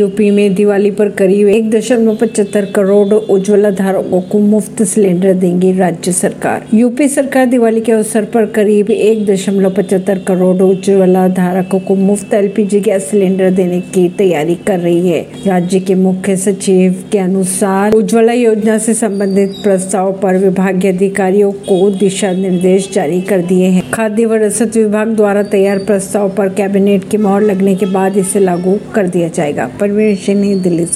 UP में दिवाली पर करीब एक दशमलव पचहत्तर करोड़ उज्ज्वला धारकों को मुफ़्त सिलेंडर देंगी राज्य सरकार। यूपी सरकार दिवाली के अवसर पर करीब एक दशमलव पचहत्तर करोड़ उज्ज्वला धारकों को मुफ़्त एलपीजी गैस सिलेंडर देने की तैयारी कर रही है। राज्य के मुख्य सचिव के अनुसार, उज्ज्वला योजना से संबंधित प्रस्ताव पर विभागीय अधिकारियों को दिशा निर्देश जारी कर दिए हैं। खाद्य व रसद विभाग द्वारा तैयार प्रस्ताव पर कैबिनेट की मोहर लगने के बाद इसे लागू कर दिया जाएगा। परवीन सिंह नई दिल्ली से